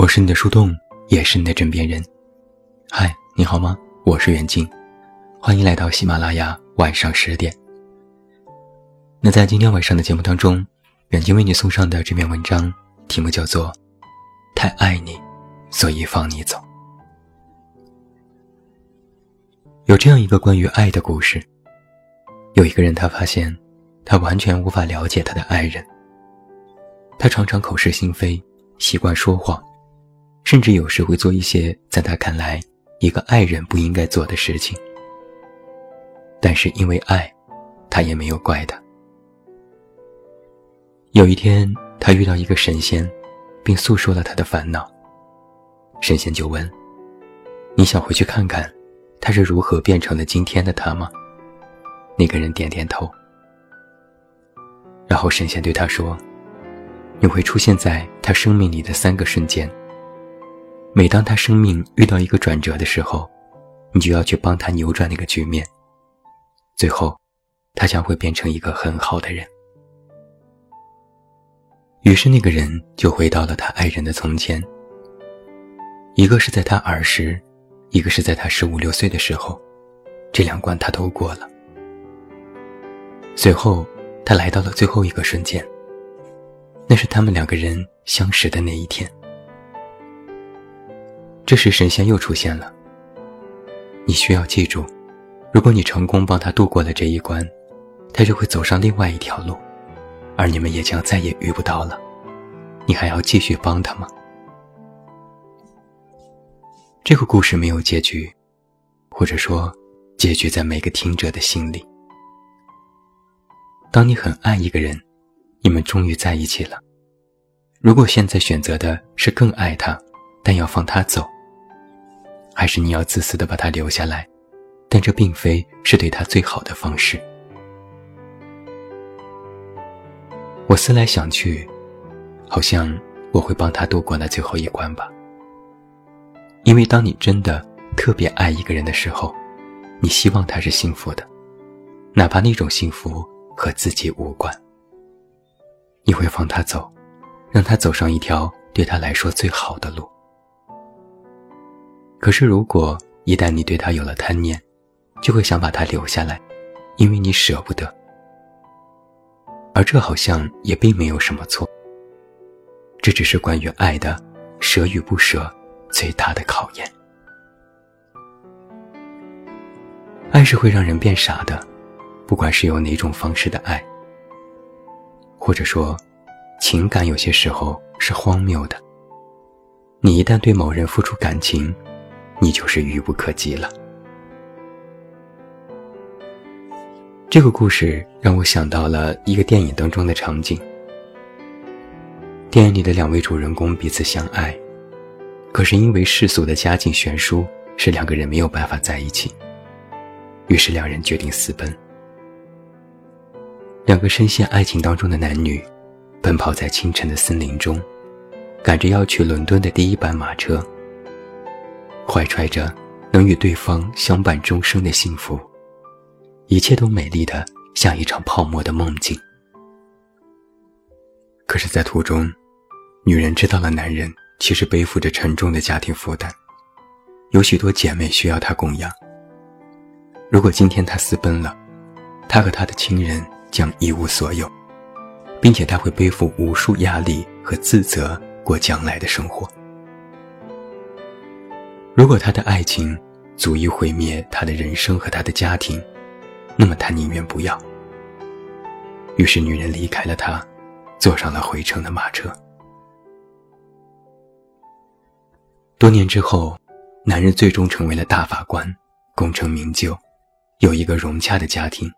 我是你的树洞，也是你的枕边人。嗨，你好吗？我是远近，欢迎来到喜马拉雅晚上十点。那在今天晚上的节目当中，远近为你送上的这篇文章，题目叫做《太爱你，所以放你走》。有这样一个关于爱的故事。有一个人，他发现，他完全无法了解他的爱人。他常常口是心非，习惯说谎，甚至有时会做一些在他看来一个爱人不应该做的事情。但是因为爱，他也没有怪他。有一天，他遇到一个神仙，并诉说了他的烦恼。神仙就问：“你想回去看看，他是如何变成了今天的他吗？”那个人点点头，然后神仙对他说。你会出现在他生命里的三个瞬间。每当他生命遇到一个转折的时候，你就要去帮他扭转那个局面。最后，他将会变成一个很好的人。于是，那个人就回到了他爱人的从前。一个是在他儿时，一个是在他十五六岁的时候，这两关他都过了。随后，他来到了最后一个瞬间。那是他们两个人相识的那一天。这时，神仙又出现了。你需要记住，如果你成功帮他度过了这一关，他就会走上另外一条路，而你们也将再也遇不到了。你还要继续帮他吗？这个故事没有结局，或者说，结局在每个听者的心里。当你很爱一个人。你们终于在一起了。如果现在选择的是更爱他，但要放他走，还是你要自私的把他留下来，但这并非是对他最好的方式。我思来想去，好像我会帮他度过那最后一关吧。因为当你真的特别爱一个人的时候，你希望他是幸福的，哪怕那种幸福和自己无关。你会放他走，让他走上一条对他来说最好的路。可是，如果一旦你对他有了贪念，就会想把他留下来，因为你舍不得。而这好像也并没有什么错。这只是关于爱的舍与不舍最大的考验。爱是会让人变傻的，不管是有哪种方式的爱。或者说，情感有些时候是荒谬的。你一旦对某人付出感情，你就是愚不可及了。这个故事让我想到了一个电影当中的场景。电影里的两位主人公彼此相爱，可是因为世俗的家境悬殊，使两个人没有办法在一起。于是两人决定私奔。两个深陷爱情当中的男女，奔跑在清晨的森林中，赶着要去伦敦的第一班马车，怀揣着能与对方相伴终生的幸福，一切都美丽的像一场泡沫的梦境。可是，在途中，女人知道了男人其实背负着沉重的家庭负担，有许多姐妹需要他供养。如果今天他私奔了，他和他的亲人。将一无所有，并且他会背负无数压力和自责过将来的生活。如果他的爱情足以毁灭他的人生和他的家庭，那么他宁愿不要。于是女人离开了他，坐上了回程的马车。多年之后，男人最终成为了大法官，功成名就，有一个融洽的家庭。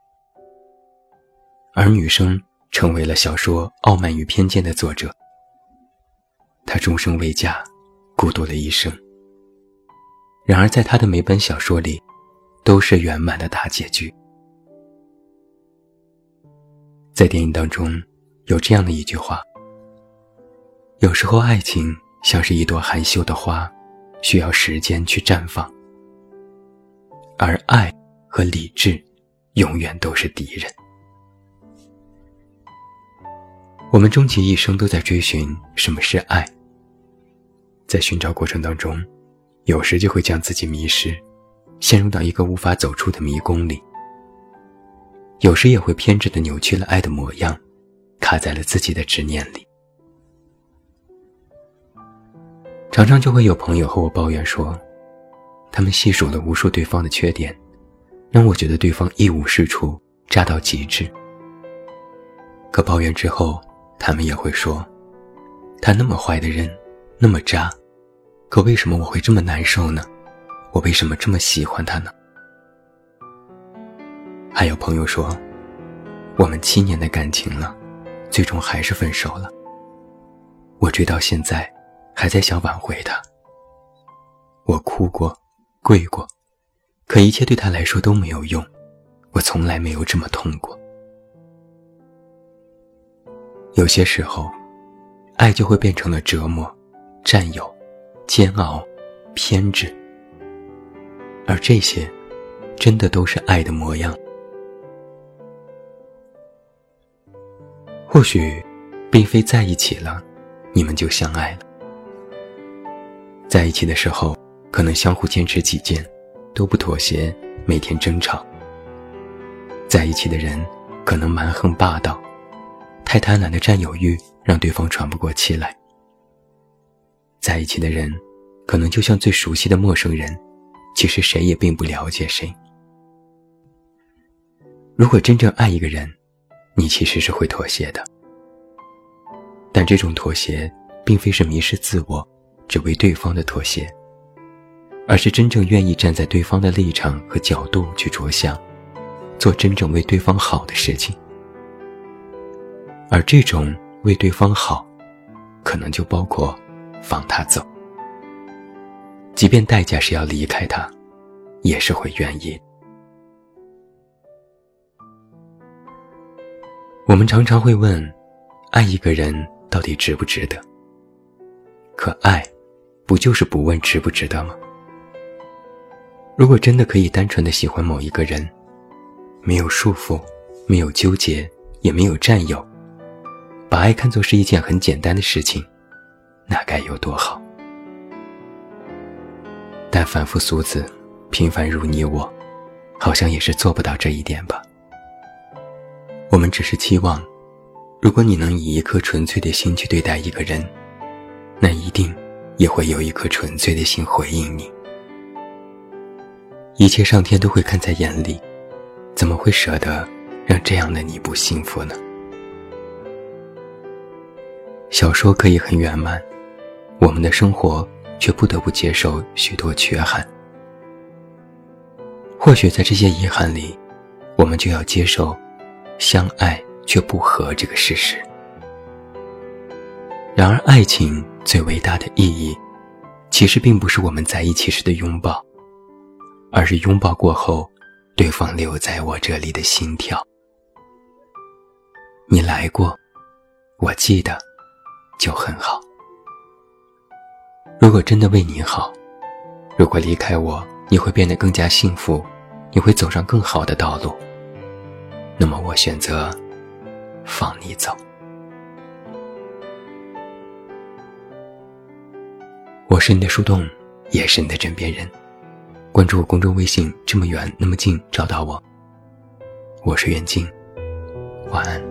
而女生成为了小说《傲慢与偏见》的作者。她终生未嫁，孤独了一生。然而，在他的每本小说里，都是圆满的大结局。在电影当中，有这样的一句话：“有时候，爱情像是一朵含羞的花，需要时间去绽放。而爱和理智，永远都是敌人。”我们终其一生都在追寻什么是爱。在寻找过程当中，有时就会将自己迷失，陷入到一个无法走出的迷宫里；有时也会偏执的扭曲了爱的模样，卡在了自己的执念里。常常就会有朋友和我抱怨说，他们细数了无数对方的缺点，让我觉得对方一无是处，渣到极致。可抱怨之后，他们也会说，他那么坏的人，那么渣，可为什么我会这么难受呢？我为什么这么喜欢他呢？还有朋友说，我们七年的感情了，最终还是分手了。我追到现在。还在想挽回他，我哭过，跪过，可一切对他来说都没有用，我从来没有这么痛过。有些时候，爱就会变成了折磨、占有、煎熬、偏执，而这些，真的都是爱的模样。或许，并非在一起了，你们就相爱了。在一起的时候，可能相互坚持己见，都不妥协，每天争吵。在一起的人，可能蛮横霸道，太贪婪的占有欲让对方喘不过气来。在一起的人，可能就像最熟悉的陌生人，其实谁也并不了解谁。如果真正爱一个人，你其实是会妥协的，但这种妥协并非是迷失自我。只为对方的妥协，而是真正愿意站在对方的立场和角度去着想，做真正为对方好的事情。而这种为对方好，可能就包括放他走，即便代价是要离开他，也是会愿意。我们常常会问：爱一个人到底值不值得？可爱。不就是不问值不值得吗？如果真的可以单纯的喜欢某一个人，没有束缚，没有纠结，也没有占有，把爱看作是一件很简单的事情，那该有多好？但凡夫俗子，平凡如你我，好像也是做不到这一点吧。我们只是期望，如果你能以一颗纯粹的心去对待一个人，那一定。也会有一颗纯粹的心回应你。一切上天都会看在眼里，怎么会舍得让这样的你不幸福呢？小说可以很圆满，我们的生活却不得不接受许多缺憾。或许在这些遗憾里，我们就要接受相爱却不和这个事实。然而，爱情。最伟大的意义，其实并不是我们在一起时的拥抱，而是拥抱过后，对方留在我这里的心跳。你来过，我记得，就很好。如果真的为你好，如果离开我，你会变得更加幸福，你会走上更好的道路，那么我选择放你走。我是你的树洞，也是你的枕边人。关注我公众微信，这么远那么近，找到我。我是远静，晚安。